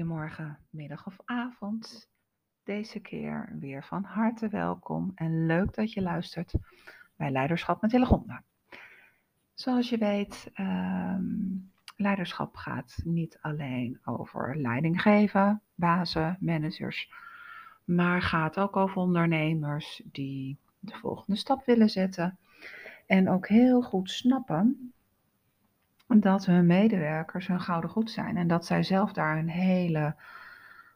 Goedemorgen, middag of avond. Deze keer weer van harte welkom en leuk dat je luistert bij Leiderschap met Hillegonda. Zoals je weet, ehm, leiderschap gaat niet alleen over leiding geven, bazen, managers, maar gaat ook over ondernemers die de volgende stap willen zetten en ook heel goed snappen dat hun medewerkers hun gouden goed zijn en dat zij zelf daar een hele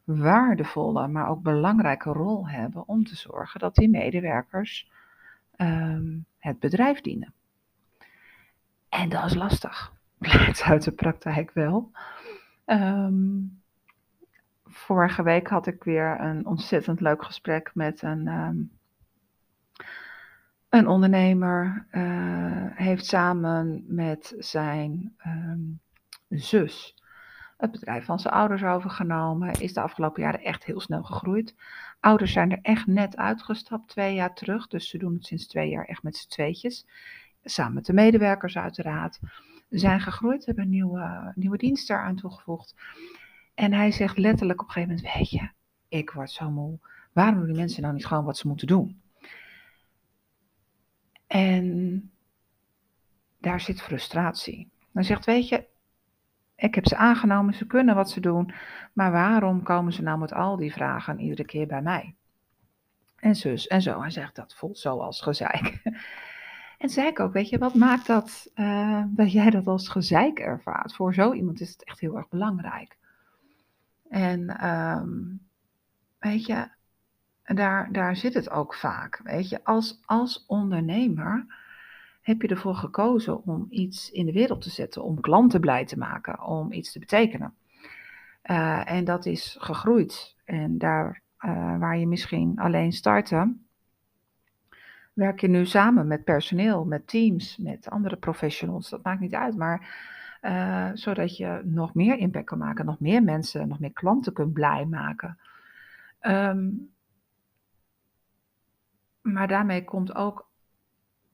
waardevolle, maar ook belangrijke rol hebben om te zorgen dat die medewerkers ehm, het bedrijf dienen. En dat is lastig, blijkt uit de praktijk wel. Ehm, vorige week had ik weer een ontzettend leuk gesprek met een ehm, een ondernemer uh, heeft samen met zijn um, zus het bedrijf van zijn ouders overgenomen. Is de afgelopen jaren echt heel snel gegroeid. Ouders zijn er echt net uitgestapt, twee jaar terug. Dus ze doen het sinds twee jaar echt met z'n tweetjes. Samen met de medewerkers uiteraard. Zijn gegroeid, hebben nieuwe, nieuwe dienst daaraan toegevoegd. En hij zegt letterlijk op een gegeven moment, weet je, ik word zo moe. Waarom doen die mensen nou niet gewoon wat ze moeten doen? En daar zit frustratie. Dan zegt, weet je, ik heb ze aangenomen, ze kunnen wat ze doen, maar waarom komen ze nou met al die vragen iedere keer bij mij? En zus en zo. Hij zegt, dat voelt zo als gezeik. En zei ik ook, weet je, wat maakt dat, uh, dat jij dat als gezeik ervaart? Voor zo iemand is het echt heel erg belangrijk. En um, weet je, daar, daar zit het ook vaak. Weet je, als, als ondernemer heb je ervoor gekozen om iets in de wereld te zetten, om klanten blij te maken, om iets te betekenen. Uh, en dat is gegroeid. En daar uh, waar je misschien alleen startte, werk je nu samen met personeel, met teams, met andere professionals. Dat maakt niet uit, maar uh, zodat je nog meer impact kan maken, nog meer mensen, nog meer klanten kunt blij maken. Um, maar daarmee komt ook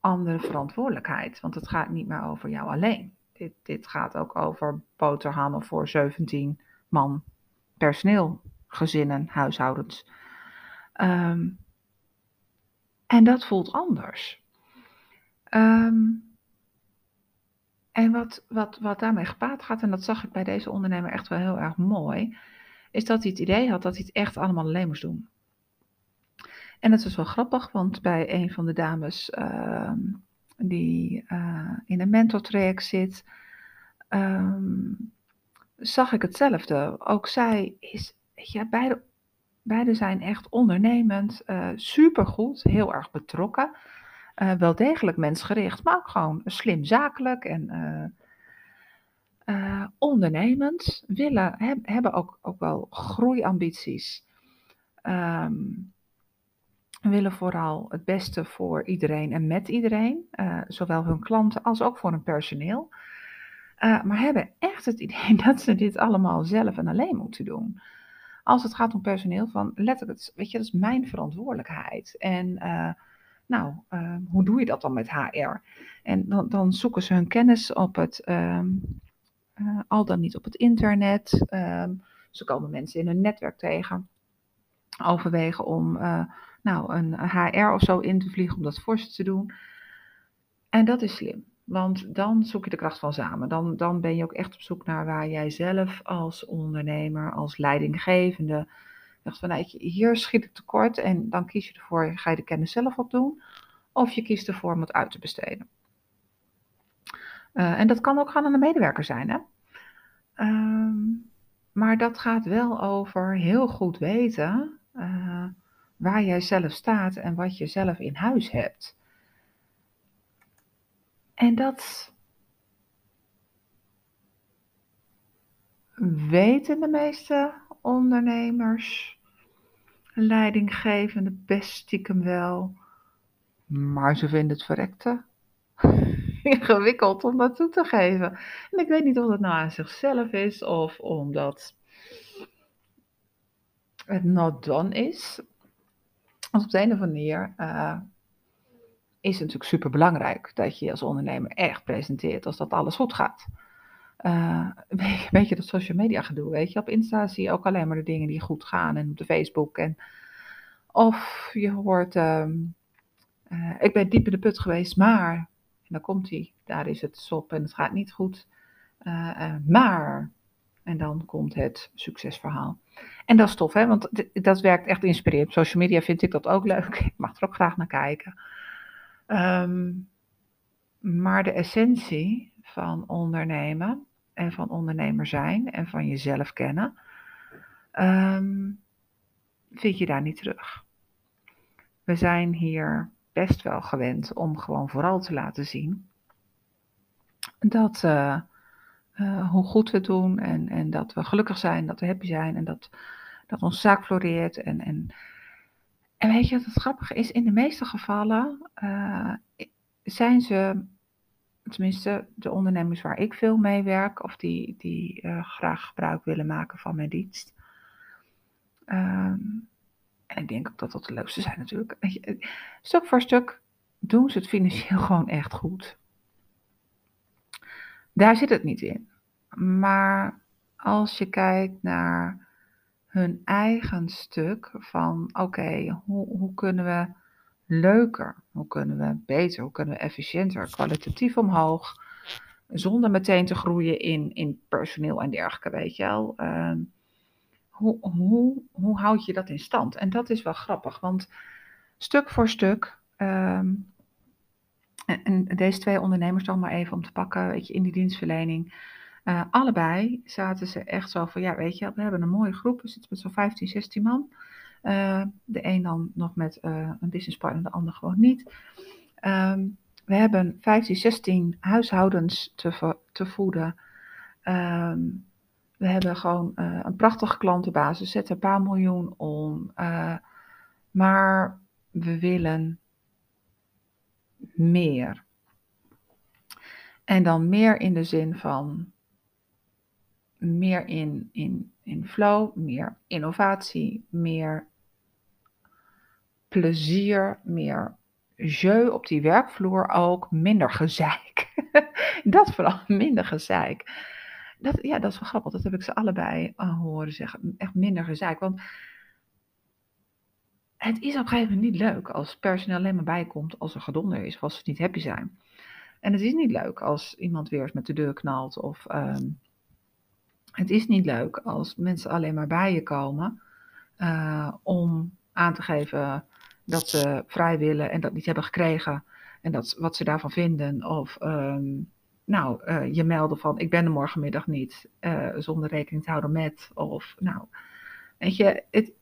andere verantwoordelijkheid. Want het gaat niet meer over jou alleen. Dit, dit gaat ook over boterhammen voor 17 man personeel, gezinnen, huishoudens. Um, en dat voelt anders. Um, en wat, wat, wat daarmee gepaard gaat, en dat zag ik bij deze ondernemer echt wel heel erg mooi, is dat hij het idee had dat hij het echt allemaal alleen moest doen. En het is wel grappig, want bij een van de dames uh, die uh, in een mentortraject zit, um, zag ik hetzelfde. Ook zij is, je, beide, beide zijn echt ondernemend, uh, supergoed, heel erg betrokken. Uh, wel degelijk mensgericht, maar ook gewoon slim zakelijk en ondernemend. Willen, heb, hebben ook, ook wel groeiambities. Um, willen vooral het beste voor iedereen en met iedereen, uh, zowel hun klanten als ook voor hun personeel. Uh, maar hebben echt het idee dat ze dit allemaal zelf en alleen moeten doen. Als het gaat om personeel, van letterlijk, weet je, dat is mijn verantwoordelijkheid. En uh, nou, hoe doe je dat dan met HR? En dan, dan zoeken ze hun kennis op het, um, al dan niet op het internet. Um, ze komen mensen in hun netwerk tegen. Overwegen om nou, een HR of zo in te vliegen om dat voor ze te doen. En dat is slim, want dan zoek je de kracht van samen. Dan, dan ben je ook echt op zoek naar waar jij zelf als ondernemer, als leidinggevende, dacht van nou, hier schiet ik tekort en dan kies je ervoor, ga je de kennis zelf opdoen, of je kiest ervoor om het uit te besteden. Uh, en dat kan ook gewoon aan de medewerker zijn, hè. Um, maar dat gaat wel over heel goed weten uh, waar jij zelf staat en wat je zelf in huis hebt. En dat weten de meeste ondernemers, leidinggevende best stiekem wel, maar ze vinden het verrekte ingewikkeld om dat toe te geven. En ik weet niet of dat nou aan zichzelf is of omdat het not done is. Want op de een of andere manier uh, is het natuurlijk super belangrijk dat je als ondernemer echt presenteert als dat alles goed gaat. Uh, weet je dat social media gedoe, weet je. Op Insta zie je ook alleen maar de dingen die goed gaan en op de Facebook. En, of je hoort, ehm, eh, ik ben diep in de put geweest, maar, en dan komt hij, daar is het sop en het gaat niet goed. Uh, maar, en dan komt het succesverhaal. En dat is tof, hè, want dat werkt echt inspirerend. social media vind ik dat ook leuk. Ik mag er ook graag naar kijken. Um, maar de essentie van ondernemen en van ondernemer zijn en van jezelf kennen, um, vind je daar niet terug. We zijn hier best wel gewend om gewoon vooral te laten zien dat uh, uh, hoe goed we het doen en, en dat we gelukkig zijn, dat we happy zijn en dat, dat onze zaak floreert. En, en, en weet je wat het grappige is? In de meeste gevallen uh, zijn ze, tenminste de ondernemers waar ik veel mee werk, of die, die uh, graag gebruik willen maken van mijn dienst. Um, en ik denk ook dat dat de leukste zijn natuurlijk. Stuk voor stuk doen ze het financieel gewoon echt goed. Daar zit het niet in. Maar als je kijkt naar hun eigen stuk van oké, hoe, hoe kunnen we leuker, hoe kunnen we beter, hoe kunnen we efficiënter, kwalitatief omhoog, zonder meteen te groeien in, in personeel en dergelijke, weet je wel. Uh, hoe, hoe, hoe houd je dat in stand? En dat is wel grappig, want stuk voor stuk, um, en, en, deze twee ondernemers dan maar even om te pakken, weet je, in die dienstverlening, uh, allebei zaten ze echt zo van, ja, weet je, we hebben een mooie groep, we zitten met zo'n 15, 16 man. Uh, de een dan nog met uh, een business partner, de ander gewoon niet. Um, we hebben 15, 16 huishoudens te, te voeden. Um, we hebben gewoon een prachtige klantenbasis, zetten een paar miljoen om. maar we willen meer. En dan meer in de zin van meer in, in, in flow, meer innovatie, meer plezier, meer jeu op die werkvloer ook, minder gezeik. dat vooral, minder gezeik. Dat, ja, dat is wel grappig, dat heb ik ze allebei uh, horen zeggen. Echt minder gezeik, want het is op een gegeven moment niet leuk als personeel alleen maar bijkomt als er gedonder is, als ze niet happy zijn. En het is niet leuk als iemand weer eens met de deur knalt of... Um, het is niet leuk als mensen alleen maar bij je komen uh, om aan te geven dat ze vrij willen en dat niet hebben gekregen en dat, wat ze daarvan vinden. Of um, nou, uh, je melden van ik ben er morgenmiddag niet uh, zonder rekening te houden met. Of nou, weet je, het,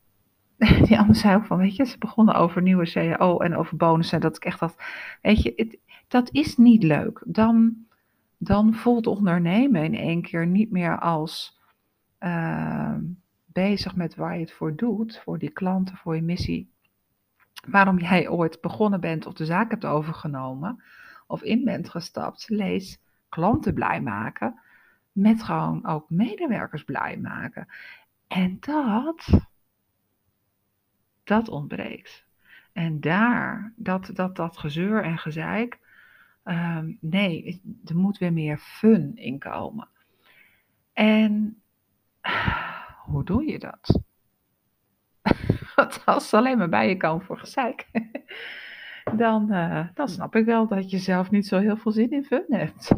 die andere zei ook van, weet je, ze begonnen over nieuwe CAO en over bonussen. Dat ik echt dacht, weet je, het, dat is niet leuk. Dan dan voelt ondernemen in één keer niet meer als uh, bezig met waar je het voor doet, voor die klanten, voor je missie, waarom jij ooit begonnen bent of de zaak hebt overgenomen of in bent gestapt. Lees klanten blij maken, met gewoon ook medewerkers blij maken. En dat, dat ontbreekt. En daar, dat, dat, dat gezeur en gezeik, Um, nee, er moet weer meer fun in komen. En hoe doe je dat? Want als ze alleen maar bij je komen voor gezeik, dan, uh, dan snap ik wel dat je zelf niet zo heel veel zin in fun hebt.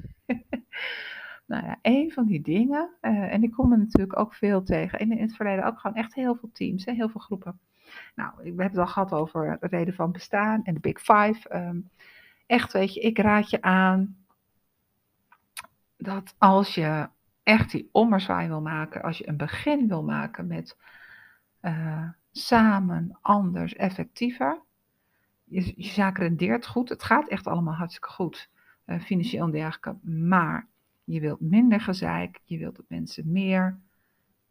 nou ja, een van die dingen, uh, en ik kom er natuurlijk ook veel tegen, in, in het verleden ook gewoon echt heel veel teams, hè, heel veel groepen. Nou, we hebben het al gehad over de reden van bestaan en de Big Five. Um, echt, weet je, ik raad je aan dat als je echt die ommezwaai wil maken, als je een begin wil maken met uh, samen, anders, effectiever, je, je zaak rendeert goed, het gaat echt allemaal hartstikke goed, uh, financieel en dergelijke, maar je wilt minder gezeik, je wilt dat mensen meer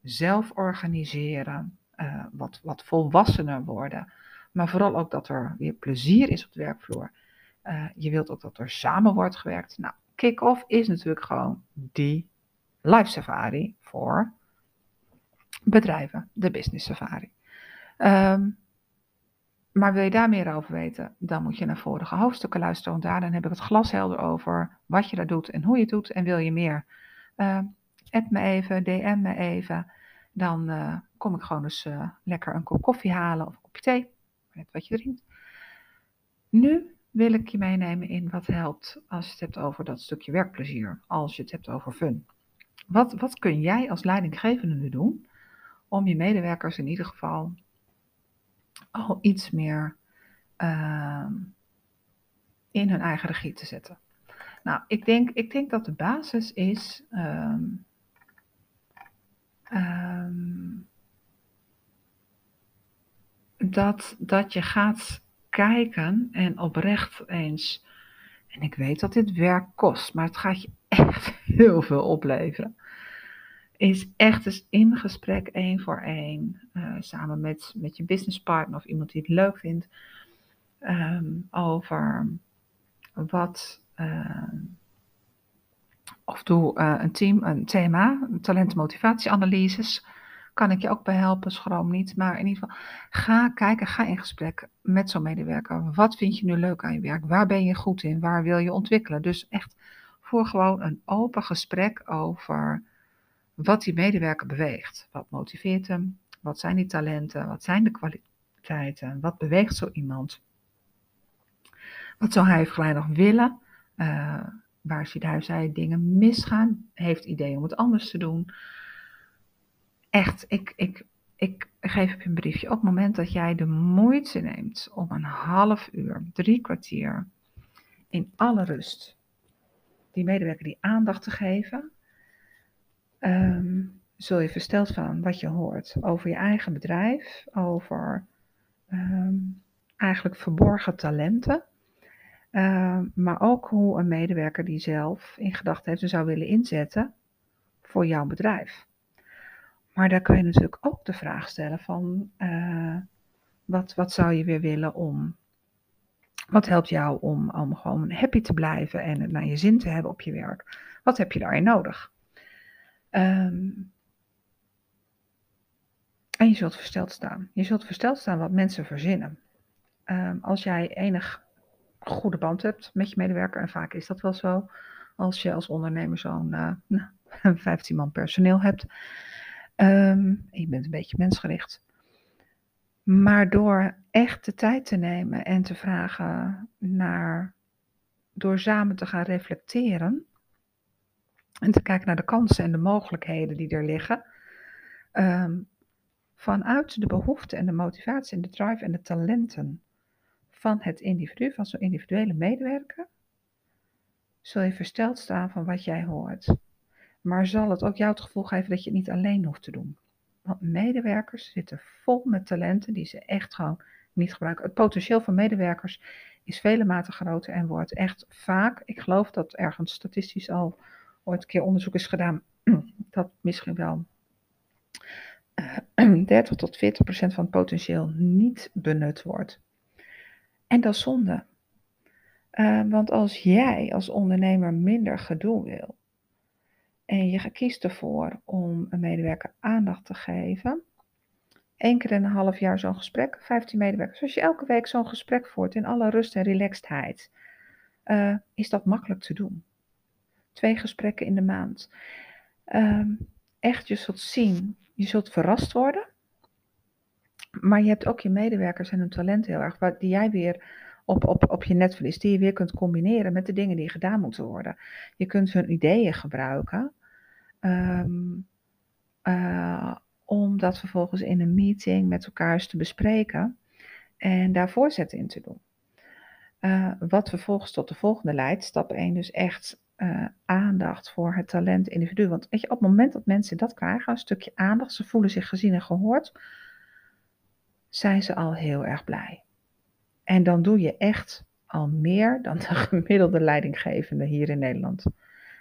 zelf organiseren, uh, wat, wat volwassener worden, maar vooral ook dat er weer plezier is op de werkvloer. Uh, je wilt ook dat er samen wordt gewerkt. Nou, kick-off is natuurlijk gewoon die live safari voor bedrijven, de business safari. Um, maar wil je daar meer over weten, dan moet je naar vorige hoofdstukken luisteren. Want dan heb ik het glashelder over wat je daar doet en hoe je het doet. En wil je meer Uh, app me even, DM me even. Dan uh, kom ik gewoon eens uh, lekker een kop koffie halen of een kopje thee. Net wat je drinkt. Nu wil ik je meenemen in wat helpt als je het hebt over dat stukje werkplezier. Als je het hebt over fun. Wat, wat kun jij als leidinggevende nu doen om je medewerkers in ieder geval al iets meer uh, in hun eigen regie te zetten? Nou, ik denk, ik denk dat de basis is um, um, dat, dat je gaat kijken en oprecht eens. En ik weet dat dit werk kost, maar het gaat je echt heel veel opleveren. Is echt eens in gesprek één voor één, uh, samen met, met je businesspartner of iemand die het leuk vindt, um, over wat. Uh, of doe uh, een team, een thema, talentmotivatieanalyses kan ik je ook bij helpen, schroom niet. Maar in ieder geval, ga kijken, ga in gesprek met zo'n medewerker. Wat vind je nu leuk aan je werk? Waar ben je goed in? Waar wil je ontwikkelen? Dus echt voor gewoon een open gesprek over wat die medewerker beweegt. Wat motiveert hem? Wat zijn die talenten? Wat zijn de kwaliteiten? Wat beweegt zo iemand? Wat zou hij of nog willen? Uh, waar ziet hij of zij dingen misgaan? Heeft ideeën om het anders te doen? Echt, ik, ik, ik geef op een briefje. Op het moment dat jij de moeite neemt om een half uur, drie kwartier, in alle rust, die medewerker die aandacht te geven, um, zul je versteld van wat je hoort over je eigen bedrijf, over um, eigenlijk verborgen talenten. Uh, maar ook hoe een medewerker die zelf in gedachten heeft en zou willen inzetten voor jouw bedrijf. Maar daar kun je natuurlijk ook de vraag stellen van uh, wat, wat zou je weer willen om, wat helpt jou om, om gewoon happy te blijven en het naar je zin te hebben op je werk? Wat heb je daarin nodig? Um, en je zult versteld staan. Je zult versteld staan wat mensen verzinnen. Um, als jij enig goede band hebt met je medewerker, en vaak is dat wel zo, als je als ondernemer zo'n uh, nou, 15 man personeel hebt, Um, je bent een beetje mensgericht. Maar door echt de tijd te nemen en te vragen naar, door samen te gaan reflecteren en te kijken naar de kansen en de mogelijkheden die er liggen, um, vanuit de behoeften en de motivatie en de drive en de talenten van het individu, van zo'n individuele medewerker, zul je versteld staan van wat jij hoort maar zal het ook jou het gevoel geven dat je het niet alleen hoeft te doen. Want medewerkers zitten vol met talenten die ze echt gewoon niet gebruiken. Het potentieel van medewerkers is vele maten groter en wordt echt vaak, ik geloof dat ergens statistisch al ooit een keer onderzoek is gedaan, dat misschien wel 30 tot 40 procent van het potentieel niet benut wordt. En dat is zonde. Uh, want als jij als ondernemer minder gedoe wil, en je kiest ervoor om een medewerker aandacht te geven. Eén keer in een half jaar zo'n gesprek, 15 medewerkers. Als je elke week zo'n gesprek voert in alle rust en relaxedheid, uh, is dat makkelijk te doen. Twee gesprekken in de maand. Um, echt, je zult zien, je zult verrast worden. Maar je hebt ook je medewerkers en hun talent heel erg, die jij weer op, op, op je netvlies, die je weer kunt combineren met de dingen die gedaan moeten worden. Je kunt hun ideeën gebruiken Um, uh, om dat vervolgens in een meeting met elkaar eens te bespreken en daar voorzetten in te doen. Uh, wat vervolgens tot de volgende leidt, stap 1, dus echt uh, aandacht voor het talent individu. Want weet je, op het moment dat mensen dat krijgen, een stukje aandacht, ze voelen zich gezien en gehoord, zijn ze al heel erg blij. En dan doe je echt al meer dan de gemiddelde leidinggevende hier in Nederland.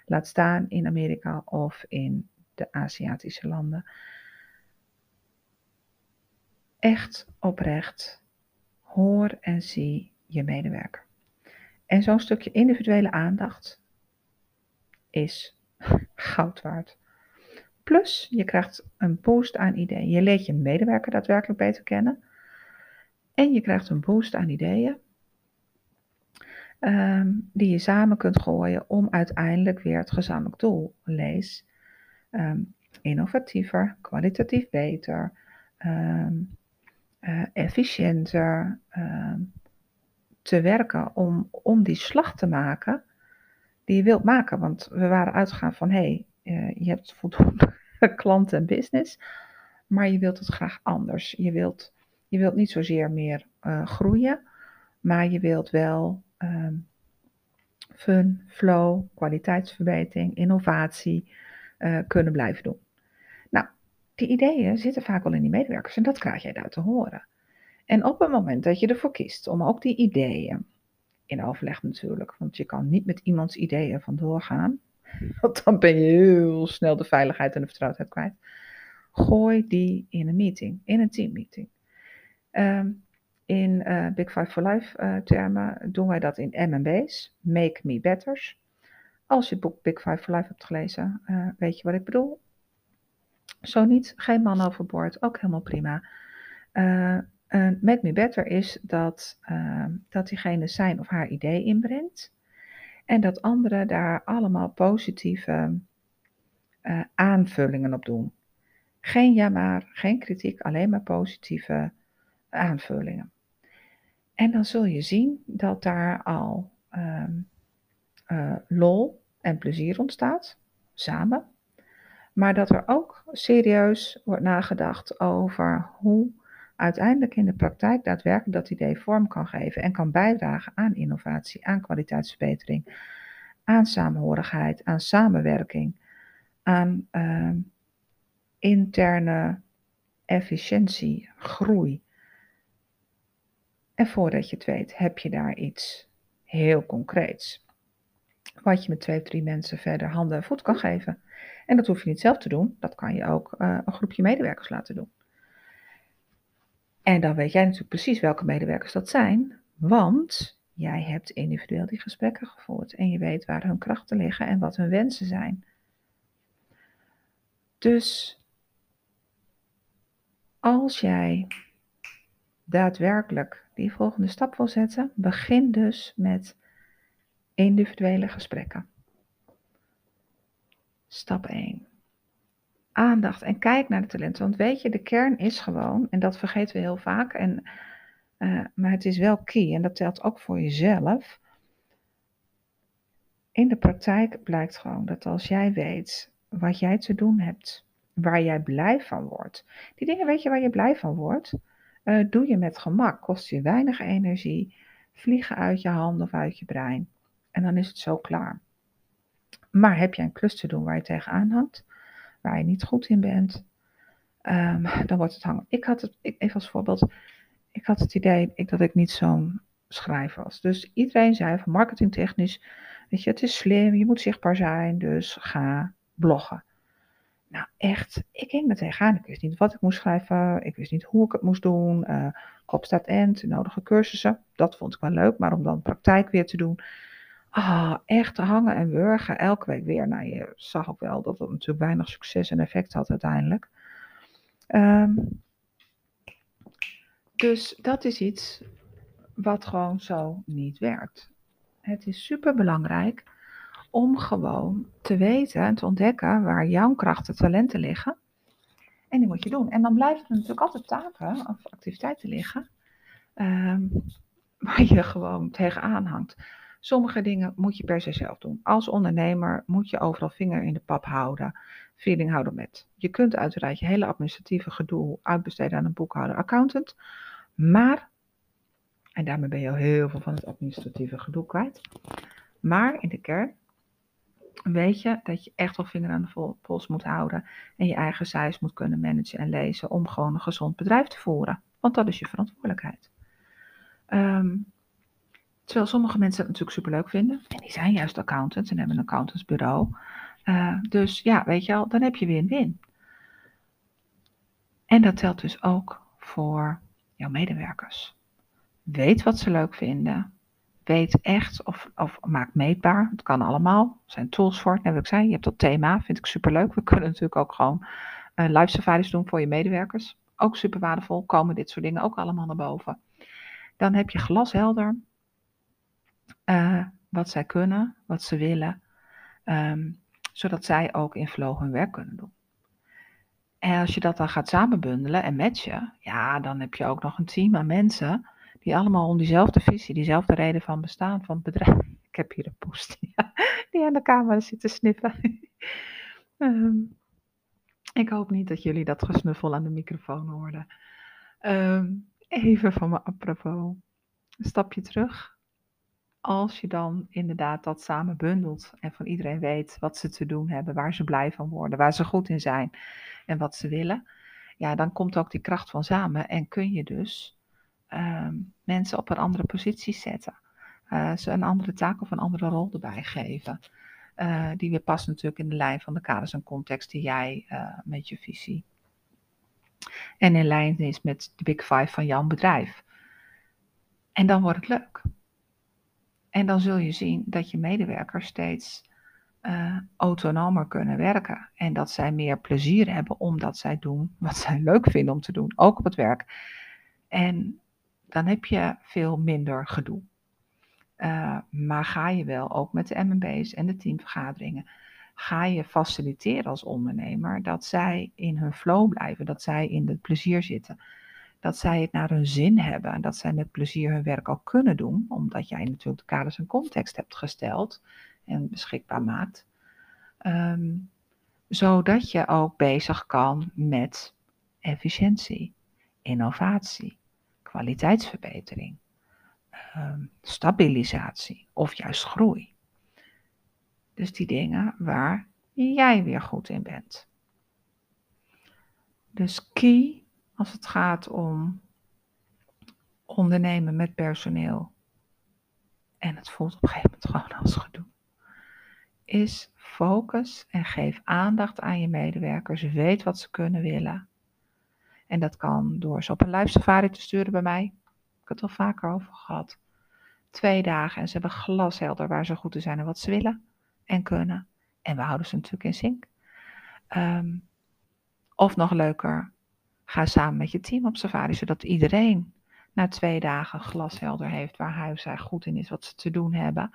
Laat staan in Amerika of in de Aziatische landen. Echt oprecht hoor en zie je medewerker. En zo'n stukje individuele aandacht is goud waard. Plus, je krijgt een boost aan ideeën. Je leert je medewerker daadwerkelijk beter kennen. En je krijgt een boost aan ideeën um, die je samen kunt gooien om uiteindelijk weer het gezamenlijk doel, lees, ehm, innovatiever, kwalitatief beter, ehm, eh, efficiënter ehm, te werken om, om die slag te maken die je wilt maken. Want we waren uitgegaan van hé, hey, uh, je hebt voldoende klanten en business, maar je wilt het graag anders. Je wilt, je wilt niet zozeer meer uh, groeien, maar je wilt wel um, fun, flow, kwaliteitsverbetering, innovatie uh, kunnen blijven doen. Nou, die ideeën zitten vaak al in die medewerkers en dat krijg jij daar te horen. En op het moment dat je ervoor kiest om ook die ideeën, in overleg natuurlijk, want je kan niet met iemands ideeën vandoor gaan, want dan ben je heel snel de veiligheid en de vertrouwdheid kwijt. Gooi die in een meeting, in een teammeeting. Um, in uh, Big Five for Life uh, termen doen wij dat in MMB's, Make Me Betters. Als je het boek Big Five for Life hebt gelezen, uh, weet je wat ik bedoel. Zo niet, geen man overboord, ook helemaal prima. Make Me Better is dat, dat diegene zijn of haar idee inbrengt. En dat anderen daar allemaal positieve aanvullingen op doen. Geen ja maar, geen kritiek, alleen maar positieve aanvullingen. En dan zul je zien dat daar al um, uh, lol en plezier ontstaat, samen. Maar dat er ook serieus wordt nagedacht over hoe uiteindelijk in de praktijk daadwerkelijk dat idee vorm kan geven en kan bijdragen aan innovatie, aan kwaliteitsverbetering, aan samenhorigheid, aan samenwerking, aan uh, interne efficiëntie, groei. En voordat je het weet, heb je daar iets heel concreets. Wat je met twee of drie mensen verder handen en voet kan geven. En dat hoef je niet zelf te doen, dat kan je ook uh, een groepje medewerkers laten doen. En dan weet jij natuurlijk precies welke medewerkers dat zijn, want jij hebt individueel die gesprekken gevoerd en je weet waar hun krachten liggen en wat hun wensen zijn. Dus als jij daadwerkelijk die volgende stap wil zetten, begin dus met individuele gesprekken. Stap 1. Aandacht en kijk naar de talenten. Want weet je, de kern is gewoon, en dat vergeten we heel vaak, en, uh, maar het is wel key en dat telt ook voor jezelf. In de praktijk blijkt gewoon dat als jij weet wat jij te doen hebt, waar jij blij van wordt, die dingen weet je waar je blij van wordt, uh, doe je met gemak, kost je weinig energie, vliegen uit je handen of uit je brein. En dan is het zo klaar. Maar heb je een klus te doen waar je tegenaan hangt, waar je niet goed in bent, um, dan wordt het hangen. Ik had het, ik, even als voorbeeld, ik had het idee ik, dat ik niet zo'n schrijver was. Dus iedereen zei van marketingtechnisch, weet je, het is slim, je moet zichtbaar zijn, dus ga bloggen. Nou, echt, ik ging er tegenaan. Ik wist niet wat ik moest schrijven. Ik wist niet hoe ik het moest doen. Uh, kop staat end, nodige cursussen. Dat vond ik wel leuk, maar om dan praktijk weer te doen. Ah, echt hangen en wurgen elke week weer. Nou, je zag ook wel dat het natuurlijk weinig succes en effect had uiteindelijk. Um, dus dat is iets wat gewoon zo niet werkt. Het is super belangrijk om gewoon te weten en te ontdekken waar jouw krachten, talenten liggen. En die moet je doen. En dan blijven er natuurlijk altijd taken of activiteiten liggen um, waar je gewoon tegenaan hangt. Sommige dingen moet je per se zelf doen. Als ondernemer moet je overal vinger in de pap houden, feeling houden met. Je kunt uiteraard je hele administratieve gedoe uitbesteden aan een boekhouder, accountant. Maar, en daarmee ben je al heel veel van het administratieve gedoe kwijt. Maar in de kern weet je dat je echt wel vinger aan de pols moet houden en je eigen cijfers moet kunnen managen en lezen om gewoon een gezond bedrijf te voeren. Want dat is je verantwoordelijkheid. Um, terwijl sommige mensen het natuurlijk superleuk vinden en die zijn juist accountants en hebben een accountantsbureau. Uh, dus ja, weet je al, dan heb je win-win. En dat telt dus ook voor jouw medewerkers. Weet wat ze leuk vinden weet echt of, of maak meetbaar. Het kan allemaal. Er zijn tools voor. Net wat ik zei, je hebt dat thema. Vind ik super leuk. We kunnen natuurlijk ook gewoon uh, live safaris doen voor je medewerkers. Ook super waardevol. Komen dit soort dingen ook allemaal naar boven. Dan heb je glashelder. Uh, wat zij kunnen, wat ze willen. Um, zodat zij ook in flow hun werk kunnen doen. En als je dat dan gaat samenbundelen en matchen, ja, dan heb je ook nog een team aan mensen die allemaal om diezelfde visie, diezelfde reden van bestaan van het bedrijf. Ik heb hier een post die aan de camera zit te sniffen. Ehm, ik hoop niet dat jullie dat gesnuffel aan de microfoon hoorden. Ehm, even van me apropos. Een stapje terug. Als je dan inderdaad dat samen bundelt en van iedereen weet wat ze te doen hebben, waar ze blij van worden, waar ze goed in zijn en wat ze willen, ja, dan komt ook die kracht van samen en kun je dus ehm, mensen op een andere positie zetten. Uh, ze een andere taak of een andere rol erbij geven. Uh, die weer past natuurlijk in de lijn van de kaders en context die jij uh, met je visie en in lijn is met de Big Five van jouw bedrijf. En dan wordt het leuk. En dan zul je zien dat je medewerkers steeds uh, autonomer kunnen werken. En dat zij meer plezier hebben omdat zij doen wat zij leuk vinden om te doen, ook op het werk. En dan heb je veel minder gedoe. Uh, maar ga je wel ook met de MMB's en de teamvergaderingen, ga je faciliteren als ondernemer dat zij in hun flow blijven, dat zij in het plezier zitten, dat zij het naar hun zin hebben en dat zij met plezier hun werk ook kunnen doen, omdat jij natuurlijk de kaders en context hebt gesteld en beschikbaar maakt, um, zodat je ook bezig kan met efficiëntie, innovatie, kwaliteitsverbetering, um, stabilisatie of juist groei. Dus die dingen waar jij weer goed in bent. Dus key als het gaat om ondernemen met personeel. En het voelt op een gegeven moment gewoon als gedoe. Is focus en geef aandacht aan je medewerkers. Weet wat ze kunnen willen. En dat kan door ze op een live safari te sturen bij mij. Ik heb het al vaker over gehad. Twee dagen en ze hebben glashelder waar ze goed in zijn en wat ze willen en kunnen. En we houden ze natuurlijk in zink. Um, of nog leuker, ga samen met je team op safari, zodat iedereen na twee dagen glashelder heeft waar hij of zij goed in is, wat ze te doen hebben.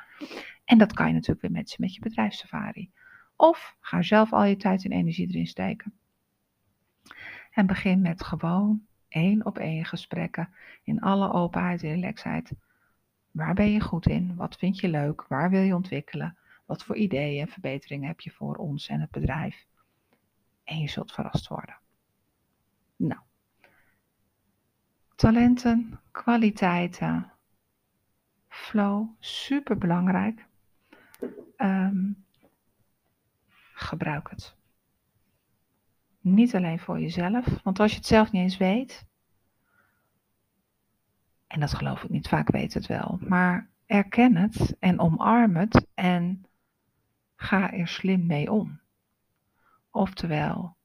En dat kan je natuurlijk weer matchen met je bedrijfssafari. Of ga zelf al je tijd en energie erin steken. En begin met gewoon één op één gesprekken in alle openheid en relaxheid. Waar ben je goed in? Wat vind je leuk? Waar wil je ontwikkelen? Wat voor ideeën en verbeteringen heb je voor ons en het bedrijf? En je zult verrast worden. Nou, talenten, kwaliteiten, flow, super belangrijk. Um, gebruik het. Niet alleen voor jezelf, want als je het zelf niet eens weet, en dat geloof ik niet, vaak weet het wel, maar erken het en omarm het en Ga er slim mee om. Oftewel,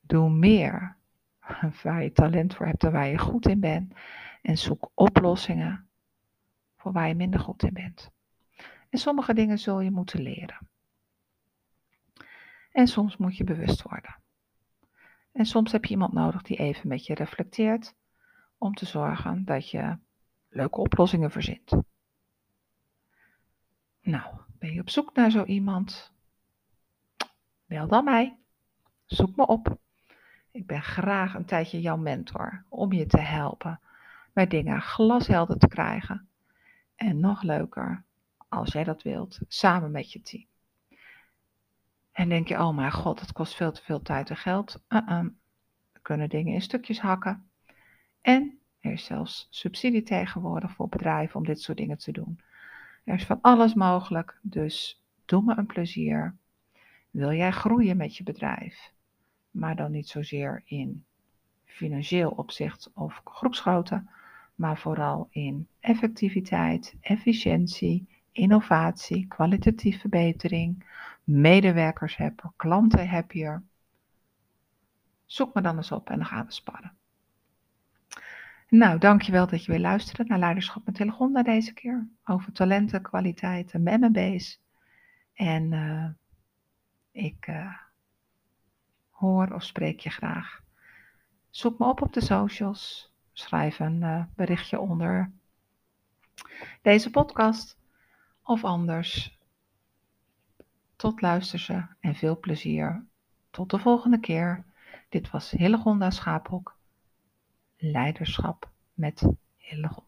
doe meer waar je talent voor hebt en waar je goed in bent. En zoek oplossingen voor waar je minder goed in bent. En sommige dingen zul je moeten leren. En soms moet je bewust worden. En soms heb je iemand nodig die even met je reflecteert om te zorgen dat je leuke oplossingen verzint. Nou, ben je op zoek naar zo iemand? Bel dan mij. Zoek me op. Ik ben graag een tijdje jouw mentor om je te helpen bij dingen glashelder te krijgen. En nog leuker, als jij dat wilt, samen met je team. En denk je, oh mijn god, het kost veel te veel tijd en geld. We kunnen dingen in stukjes hakken. En er is zelfs subsidie tegenwoordig voor bedrijven om dit soort dingen te doen. Er is van alles mogelijk, dus doe me een plezier. Wil jij groeien met je bedrijf, maar dan niet zozeer in financieel opzicht of groepsgrootte, maar vooral in effectiviteit, efficiëntie, innovatie, kwalitatieve verbetering, medewerkers hebben, klanten happier. Zoek me dan eens op en dan gaan we sparren. Nou, dankjewel dat je weer luisterde naar Leiderschap met Telegonda deze keer. Over talenten, kwaliteiten, MMB's. En uh, ik uh, hoor of spreek je graag. Zoek me op op de socials. Schrijf een uh, berichtje onder deze podcast. Of anders tot luisteren en veel plezier. Tot de volgende keer. Dit was Hillegonda Schaaphok. Leiderschap met Hillegonda.